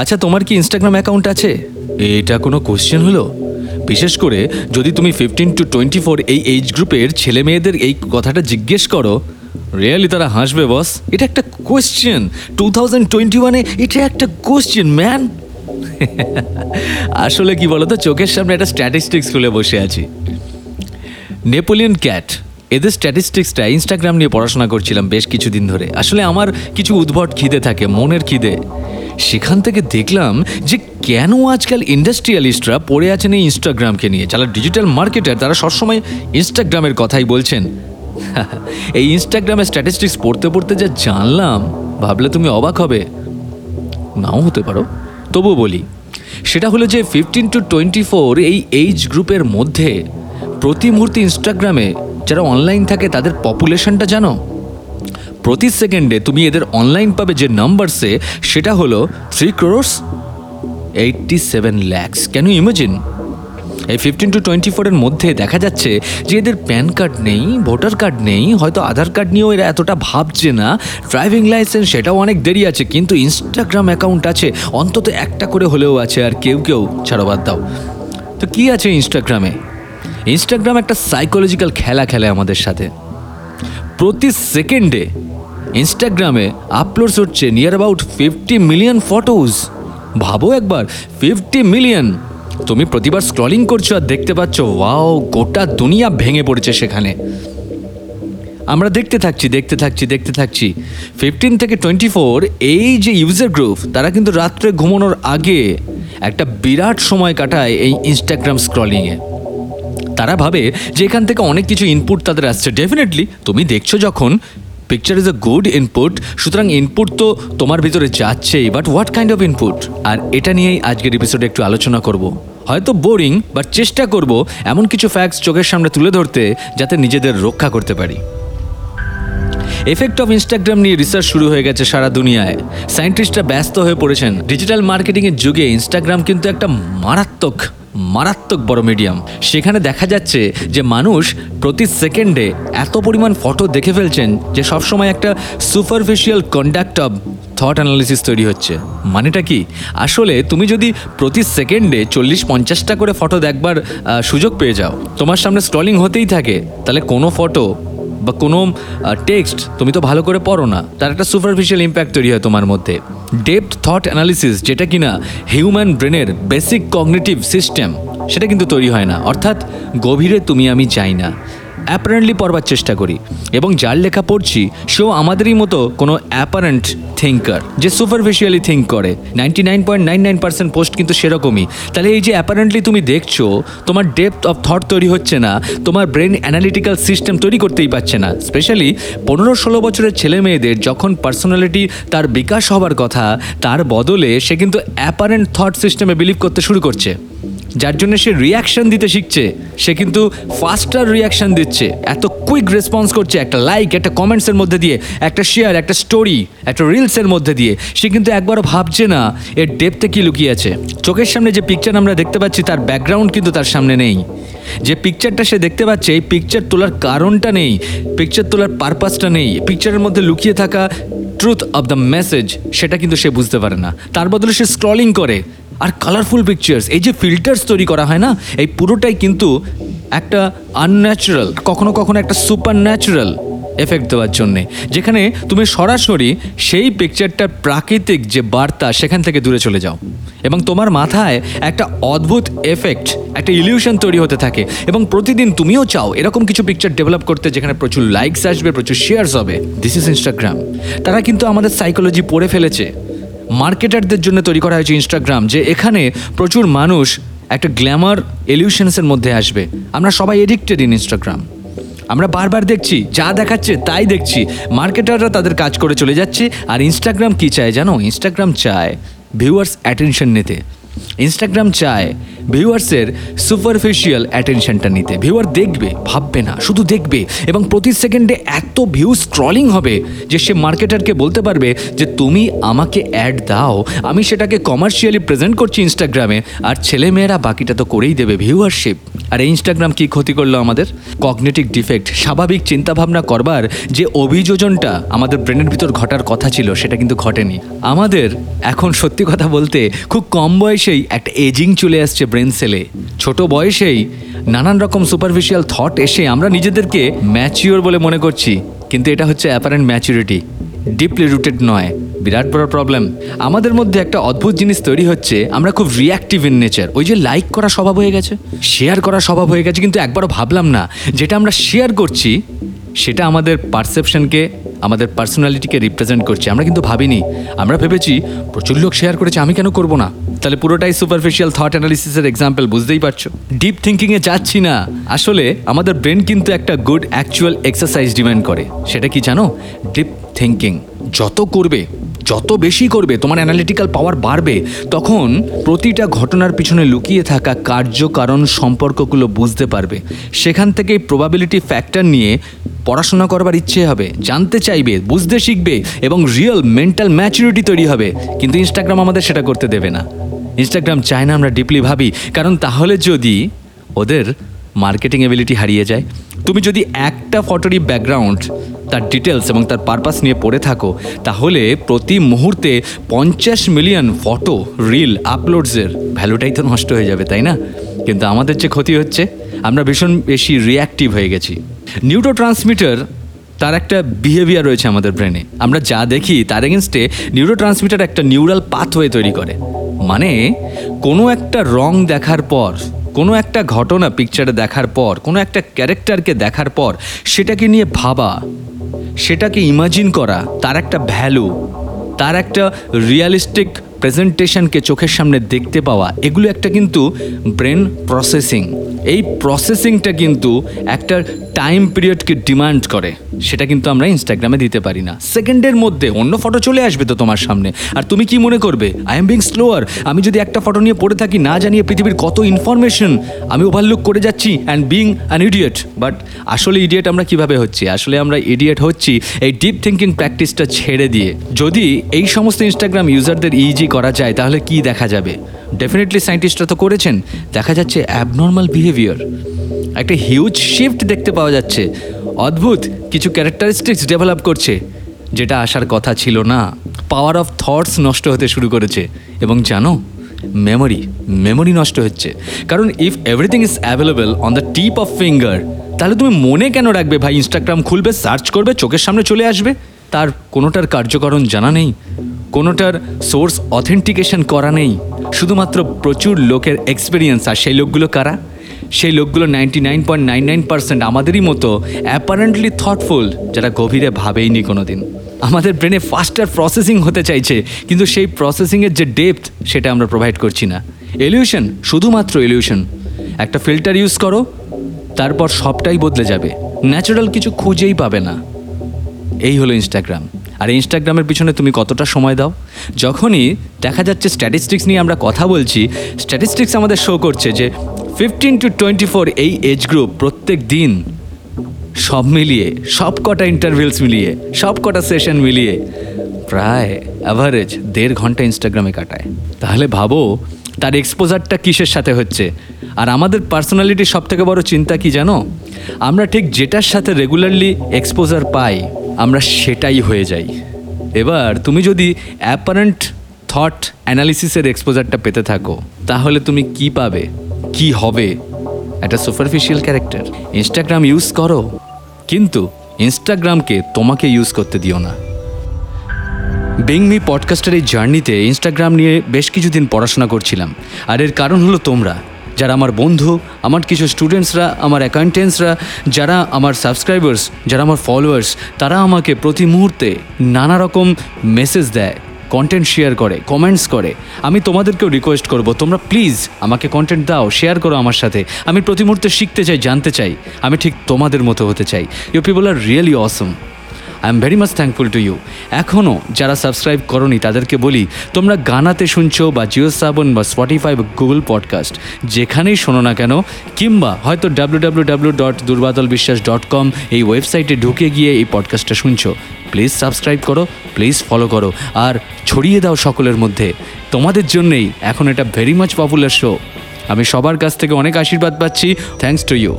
আচ্ছা তোমার কি ইনস্টাগ্রাম অ্যাকাউন্ট আছে? এটা কোনো কোশ্চেন হলো? বিশেষ করে যদি তুমি ফিফটিন টু টোয়েন্টি ফোর এই এজ গ্রুপের ছেলে মেয়েদের এই কথাটা জিজ্ঞেস করো রিয়েলি তারা হাসবে বস এটা একটা কোশ্চেন টু থাউজেন্ড টোয়েন্টি ওয়ানে এটা একটা কোশ্চেন ম্যান আসলে কি বলতো, চোখের সামনে একটা স্ট্যাটিস্টিক্স খুলে বসে আছি। নেপোলিয়ন ক্যাট এদের স্ট্যাটিস্টিক্সটা ইনস্টাগ্রাম নিয়ে পড়াশোনা করছিলাম বেশ কিছুদিন ধরে। আসলে আমার কিছু উদ্ভট খিদে থাকে, মনের খিদে। সেখান থেকে দেখলাম যে কেন আজকাল ইন্ডাস্ট্রিয়ালিস্টরা পড়ে আছেন এই ইনস্টাগ্রামকে নিয়ে। যারা ডিজিটাল মার্কেটার তারা সবসময় ইনস্টাগ্রামের কথাই বলছেন। এই ইনস্টাগ্রামের স্ট্যাটিস্টিক্স পড়তে পড়তে যা জানলাম, ভাবলে তুমি অবাক হবে। নাও হতে পারো। তবু বলি, সেটা হলো যে ফিফটিন টু টোয়েন্টি ফোর এই এইজ গ্রুপের মধ্যে প্রতি মুহূর্তে ইনস্টাগ্রামে যারা অনলাইন থাকে, তাদের পপুলেশনটা জানো? প্রতি সেকেন্ডে তুমি এদের অনলাইন পাবে যে নাম্বারসে সেটা হলো three crores eighty seven lakhs can you imagine এই ফিফটিন টু টোয়েন্টি ফোরের মধ্যে দেখা যাচ্ছে যে এদের প্যান কার্ড নেই ভোটার কার্ড নেই, হয়তো আধার কার্ড নিয়েও এরা এতটা ভাবছে না। ড্রাইভিং লাইসেন্স সেটাও অনেক দেরি আছে, কিন্তু ইনস্টাগ্রাম অ্যাকাউন্ট আছে, অন্তত একটা করে হলেও আছে আর কেউ কেউ। ছাড়ো, বাদ দাও। তো কী আছে ইনস্টাগ্রামে ইনস্টাগ্রাম একটা সাইকোলজিক্যাল খেলা খেলে আমাদের সাথে। প্রতি সেকেন্ডে ইনস্টাগ্রামে আপলোডস হচ্ছে near about fifty million photos ভাবো একবার ফিফটি মিলিয়ন তুমি প্রতিবার স্ক্রলিং করছ আর দেখতে পাচ্ছ ওয়াও গোটা দুনিয়া ভেঙে পড়েছে সেখানে। আমরা দেখতে থাকছি দেখতে থাকছি দেখতে থাকছি। ফিফটিন থেকে টোয়েন্টি ফোর এই যে ইউজার গ্রুপ তারা কিন্তু রাত্রে ঘুমানোর আগে একটা বিরাট সময় কাটায় এই ইনস্টাগ্রাম স্ক্রলিংয়ে তারা ভাবে যে এখান থেকে অনেক কিছু ইনপুট তাদের আসছে। ডেফিনেটলি তুমি দেখছ যখন picture is a good input সুতরাং ইনপুট তো তোমার ভিতরে যাচ্ছেই but what kind of input আর এটা নিয়েই আজকের এপিসোডে একটু আলোচনা করব। হয়তো বোরিং বাট চেষ্টা করব এমন কিছু ফ্যাক্টস চোখের সামনে তুলে ধরতে, যাতে নিজেদের রক্ষা করতে পারি। এফেক্ট অফ ইনস্টাগ্রাম নিয়ে রিসার্চ শুরু হয়ে গেছে সারা দুনিয়ায়। সায়েন্টিস্টরা ব্যস্ত হয়ে পড়েছেন। ডিজিটাল মার্কেটিংয়ের যুগে ইনস্টাগ্রাম কিন্তু একটা মারাত্মক মারাত্মক বড় মিডিয়াম সেখানে দেখা যাচ্ছে যে মানুষ প্রতি সেকেন্ডে এত পরিমাণ ফটো দেখে ফেলছেন যে সবসময় একটা superficial conduct of thought analysis তৈরি হচ্ছে। মানেটা কি? আসলে তুমি যদি প্রতি সেকেন্ডে চল্লিশ পঞ্চাশটা করে ফটো দেখবার সুযোগ পেয়ে যাও, তোমার সামনে স্ক্রলিং হতেই থাকে, তাহলে কোনো ফটো বা কোনো টেক্সট তুমি তো ভালো করে পড়ো না, তার একটা সুপারফিশিয়াল ইম্প্যাক্ট তৈরি হয় তোমার মধ্যে। ডেপথ থট অ্যানালিসিস যেটা কিনা হিউম্যান ব্রেনের বেসিক কগনেটিভ সিস্টেম সেটা কিন্তু তৈরি হয় না। অর্থাৎ গভীরে তুমি আমি যাই না। অ্যাপারেন্টলি পড়বার চেষ্টা করি। এবং যার লেখা পড়ছি, সেও আমাদেরই মতো কোনো অ্যাপারেন্ট থিঙ্কার যে সুপারফিশিয়ালি থিঙ্ক করে। Ninety nine point nine nine percent post কিন্তু সেরকমই। তাহলে এই যে অ্যাপারেন্টলি তুমি দেখছ, তোমার ডেপথ অফ থট তৈরি হচ্ছে না, তোমার ব্রেন অ্যানালিটিক্যাল সিস্টেম তৈরি করতেই পারছে না। স্পেশালি পনেরো ষোলো বছরের ছেলে মেয়েদের যখন পার্সোনালিটি তার বিকাশ হবার কথা, তার বদলে সে কিন্তু অ্যাপারেন্ট থট সিস্টেমে বিলিভ করতে শুরু করছে। যার জন্য সে রিয়াকশন দিতে শিখছে। সে কিন্তু ফাস্টার রিয়াকশন দিচ্ছে। এত কুইক রেসপন্স করছে, একটা লাইক একটা কমেন্টসের মধ্যে দিয়ে, একটা শেয়ার একটা স্টোরি একটা রিলসের মধ্যে দিয়ে। সে কিন্তু একবারও ভাবছে না এর ডেপতে কি লুকিয়ে আছে। চোখের সামনে যে পিকচার আমরা দেখতে পাচ্ছি, তার ব্যাকগ্রাউন্ড কিন্তু তার সামনে নেই। যে পিকচারটা সে দেখতে পাচ্ছে, এই পিকচার তোলার কারণটা নেই পিকচার তোলার পারপাসটা নেই। পিকচারের মধ্যে লুকিয়ে থাকা ট্রুথ অফ দ্য মেসেজ সেটা কিন্তু সে বুঝতে পারে না। তার বদলে সে স্ক্রলিং করে। আর কালারফুল পিকচার্স এই যে ফিল্টার্স তৈরি করা হয় না, এই পুরোটাই কিন্তু একটা আনন্যাচারাল কখনো কখনো একটা সুপার ন্যাচারাল এফেক্ট দেওয়ার জন্যে। যেখানে তুমি সরাসরি সেই পিকচারটার প্রাকৃতিক যে বার্তা সেখান থেকে দূরে চলে যাও। এবং তোমার মাথায় একটা অদ্ভুত এফেক্ট একটা ইলিউশন তৈরি হতে থাকে। এবং প্রতিদিন তুমিও চাও এরকম কিছু পিকচার ডেভেলপ করতে, যেখানে প্রচুর লাইকস আসবে, প্রচুর শেয়ার্স হবে। দিস ইজ ইনস্টাগ্রাম তারা কিন্তু আমাদের সাইকোলজি পড়ে ফেলেছে। মার্কেটারদের জন্য তৈরি করা হয়েছে ইনস্টাগ্রাম যে এখানে প্রচুর মানুষ একটা গ্ল্যামার এলিউশনসের মধ্যে আসবে। আমরা সবাই এডিক্টেড ইন ইনস্টাগ্রাম আমরা বারবার দেখছি, যা দেখাচ্ছে তাই দেখছি। মার্কেটাররা তাদের কাজ করে চলে যাচ্ছে। আর ইনস্টাগ্রাম কী চায় জানো? ইনস্টাগ্রাম চায় ভিউয়ার্স অ্যাটেনশন নিতে। ইনস্টাগ্রাম চায় ভিউয়ার্সের সুপারফিশিয়াল অ্যাটেনশনটা নিতে। ভিউয়ার দেখবে, ভাববে না, শুধু দেখবে এবং প্রতি সেকেন্ডে এত ভিউ স্ক্রলিং হবে যে সে মার্কেটারকে বলতে পারবে যে, তুমি আমাকে অ্যাড দাও। আমি সেটাকে কমার্শিয়ালি প্রেজেন্ট করছি ইনস্টাগ্রামে আর ছেলেমেয়েরা বাকিটা তো করেই দেবে ভিউয়ারশিপ আর এই ইনস্টাগ্রাম কি ক্ষতি করল আমাদের? কগনেটিভ ডিফেক্ট স্বাভাবিক চিন্তাভাবনা করবার যে অভিযোজনটা আমাদের ব্রেনের ভিতর ঘটার কথা ছিল, সেটা কিন্তু ঘটেনি। আমাদের এখন সত্যি কথা বলতে খুব কম বয়সেই একটা এজিং চলে আসছে ব্রেন সেলে। ছোট বয়সেই নানান রকম সুপারফিশিয়াল থট এসে আমরা নিজেদেরকে ম্যাচিওর বলে মনে করছি। কিন্তু এটা হচ্ছে অ্যাপারেন্ট ম্যাচুরিটি ডিপলি রুটেড নয়। বিরাট বড় প্রবলেম আমাদের মধ্যে একটা অদ্ভুত জিনিস তৈরি হচ্ছে। আমরা খুব রিয়াক্টিভ ইন নেচার ওই যে লাইক করা স্বভাব হয়ে গেছে। শেয়ার করা স্বভাব হয়ে গেছে। কিন্তু একবারও ভাবলাম না, যেটা আমরা শেয়ার করছি, সেটা আমাদের পারসেপশনকে আমাদের পার্সোনালিটিকে রিপ্রেজেন্ট করছে। আমরা কিন্তু ভাবিনি। আমরা ভেবেছি, প্রচুর লোক শেয়ার করেছে, আমি কেন করব না? তাহলে পুরোটাই সুপারফিশিয়াল থট অ্যানালিসিসের এক্সাম্পল বুঝতেই পারছ? ডিপ থিঙ্কিংয়ে যাচ্ছি না। আসলে আমাদের ব্রেন কিন্তু একটা গুড অ্যাকচুয়াল এক্সারসাইজ ডিমান্ড করে। সেটা কি জানো? ডিপ থিঙ্কিং যত করবে, যত বেশি করবে, তোমার অ্যানালিটিক্যাল পাওয়ার বাড়বে, তখন প্রতিটা ঘটনার পিছনে লুকিয়ে থাকা কার্যকারণ সম্পর্কগুলো বুঝতে পারবে। সেখান থেকেই প্রবাবিলিটি ফ্যাক্টর নিয়ে পড়াশোনা করবার ইচ্ছে হবে, জানতে চাইবে, বুঝতে শিখবে এবং রিয়েল মেন্টাল ম্যাচুরিটি তৈরি হবে। কিন্তু ইনস্টাগ্রাম আমাদের সেটা করতে দেবে না। ইনস্টাগ্রাম চায় না আমরা ডিপলি ভাবি। কারণ তাহলে যদি ওদের মার্কেটিং এবিলিটি হারিয়ে যায়, তুমি যদি একটা ফটোরই ব্যাকগ্রাউন্ড তার ডিটেলস এবং তার পারপাস নিয়ে পড়ে থাকো, তাহলে প্রতি মুহূর্তে পঞ্চাশ মিলিয়ন ফটো রিল আপলোডসের ভ্যালুটাই তো নষ্ট হয়ে যাবে, তাই না? কিন্তু আমাদের যে ক্ষতি হচ্ছে, আমরা ভীষণ বেশি রিয়াক্টিভ হয়ে গেছি। নিউরো ট্রান্সমিটার তার একটা বিহেভিয়ার রয়েছে আমাদের ব্রেনে আমরা যা দেখি তার এগেনস্টে নিউরো ট্রান্সমিটার একটা নিউরাল পাথওয়ে তৈরি করে। মানে কোনো একটা রং দেখার পর, কোনো একটা ঘটনা পিকচারে দেখার পর, কোনো একটা ক্যারেক্টারকে দেখার পর সেটাকে নিয়ে ভাবা, সেটাকে ইমাজিন করা, তার একটা ভ্যালু তার একটা রিয়ালিস্টিক প্রেজেন্টেশনকে চোখের সামনে দেখতে পাওয়া, এগুলো একটা কিন্তু ব্রেন প্রসেসিং। এই প্রসেসিংটা কিন্তু একটা টাইম পিরিয়ডকে ডিমান্ড করে। সেটা কিন্তু আমরা ইনস্টাগ্রামে দিতে পারি না। সেকেন্ডের মধ্যে অন্য ফটো চলে আসবে তো তোমার সামনে। আর তুমি কি মনে করবে? আই এম বিং স্লোয়ার আমি যদি একটা ফটো নিয়ে পড়ে থাকি, না জানিয়ে পৃথিবীর কত ইনফরমেশন আমি ওভারলুক করে যাচ্ছি and being an idiot but আসলে ইডিয়েট আমরা কীভাবে হচ্ছি? আসলে আমরা ইডিয়েট হচ্ছি এই ডিপ থিঙ্কিং প্র্যাকটিসটা ছেড়ে দিয়ে। যদি এই সমস্ত ইনস্টাগ্রাম ইউজারদের ইজি করা যায়, তাহলে কি দেখা যাবে? ডেফিনেটলি সায়েন্টিস্টরা তো করেছেন। দেখা যাচ্ছে অ্যাবনর্মাল বিহেভিয়ার একটা হিউজ শিফট দেখতে পাওয়া যাচ্ছে। অদ্ভুত! কিছু ক্যারেক্টারিস্টিক্স ডেভেলপ করছে। যেটা আসার কথা ছিল না। পাওয়ার অফ থটস নষ্ট হতে শুরু করেছে। এবং জানো মেমোরি মেমোরি নষ্ট হচ্ছে। কারণ if everything is available on the tip of finger তাহলে তুমি মনে কেন রাখবে ভাই? ইনস্টাগ্রাম খুলবে সার্চ করবে, চোখের সামনে চলে আসবে? তার কোনোটার কার্যকরণ জানা নেই। কোনোটার সোর্স অথেন্টিকেশন করা নেই। শুধুমাত্র প্রচুর লোকের এক্সপিরিয়েন্স আর সেই লোকগুলো কারা? সেই লোকগুলো ninety nine point nine nine percent আমাদেরই মতো অ্যাপারেন্টলি থটফুল যারা গভীরে ভাবেইনি কোনো দিন আমাদের ব্রেনে ফাস্টার প্রসেসিং হতে চাইছে, কিন্তু সেই প্রসেসিংয়ের যে ডেপথ সেটা আমরা প্রোভাইড করছি না। এলিউশন শুধুমাত্র এলিউশন একটা ফিল্টার ইউজ করো, তারপর সবটাই বদলে যাবে। ন্যাচারাল কিছু খুঁজেই পাবে না। এই হলো ইনস্টাগ্রাম আর ইনস্টাগ্রামের পিছনে তুমি কতটা সময় দাও? যখনই দেখা যাচ্ছে স্ট্যাটিস্টিক্স নিয়ে আমরা কথা বলছি স্ট্যাটিস্টিক্স আমাদের শো করছে যে ফিফটিন টু টোয়েন্টি ফোর এই এজ গ্রুপ প্রত্যেক দিন সব মিলিয়ে, সব কটা ইন্টারভিউস মিলিয়ে, সব কটা সেশন মিলিয়ে প্রায় অ্যাভারেজ দেড় ঘণ্টা ইনস্টাগ্রামে কাটায়। তাহলে ভাবো, তার এক্সপোজারটা কিসের সাথে হচ্ছে? আর আমাদের পার্সোনালিটির সব থেকে বড় চিন্তা কি জানো? আমরা ঠিক যেটার সাথে রেগুলারলি এক্সপোজার পাই আমরা সেটাই হয়ে যাই। এবার তুমি যদি অ্যাপারেন্ট থট অ্যানালিসিসের এক্সপোজারটা পেতে থাকো, তাহলে তুমি কি পাবে? কি হবে? একটা সুপারফিশিয়াল ক্যারেক্টার ইনস্টাগ্রাম ইউজ করো। কিন্তু ইনস্টাগ্রামকে তোমাকে ইউজ করতে দিও না। বিং মি পডকাস্টের এই জার্নিতে ইনস্টাগ্রাম নিয়ে বেশ কিছুদিন পড়াশোনা করছিলাম। আর এর কারণ হলো তোমরা। যারা আমার বন্ধু, আমার কিছু স্টুডেন্টসরা আমার অ্যাকাউন্টেন্টসরা যারা আমার সাবস্ক্রাইবার্স যারা আমার ফলোয়ার্স তারা আমাকে প্রতি মুহূর্তে নানা রকম মেসেজ দেয় কন্টেন্ট শেয়ার করে কমেন্টস করে। আমি তোমাদেরকেও রিকোয়েস্ট করব, তোমরা প্লিজ আমাকে কন্টেন্ট দাও শেয়ার করো আমার সাথে। আমি প্রতি মুহূর্তে শিখতে চাই, জানতে চাই। আমি ঠিক তোমাদের মতো হতে চাই। You people are really awesome I am very much thankful to you এখনও যারা সাবস্ক্রাইব করনি, তাদেরকে বলি, তোমরা গানাতে শুনছো বা জিও সাবন বা স্পটিফাই বা গুগল পডকাস্ট যেখানেই শোনো না কেন, কিংবা হয়তো W W W dot Durbadal Biswas dot com এই ওয়েবসাইটে ঢুকে গিয়ে এই পডকাস্টটা শুনছো প্লিজ সাবস্ক্রাইব করো প্লিজ ফলো করো। আর ছড়িয়ে দাও সকলের মধ্যে। তোমাদের জন্যেই এখন এটা ভেরি মাচ পপুলার শো আমি সবার কাছ থেকে অনেক আশীর্বাদ পাচ্ছি। Thanks to you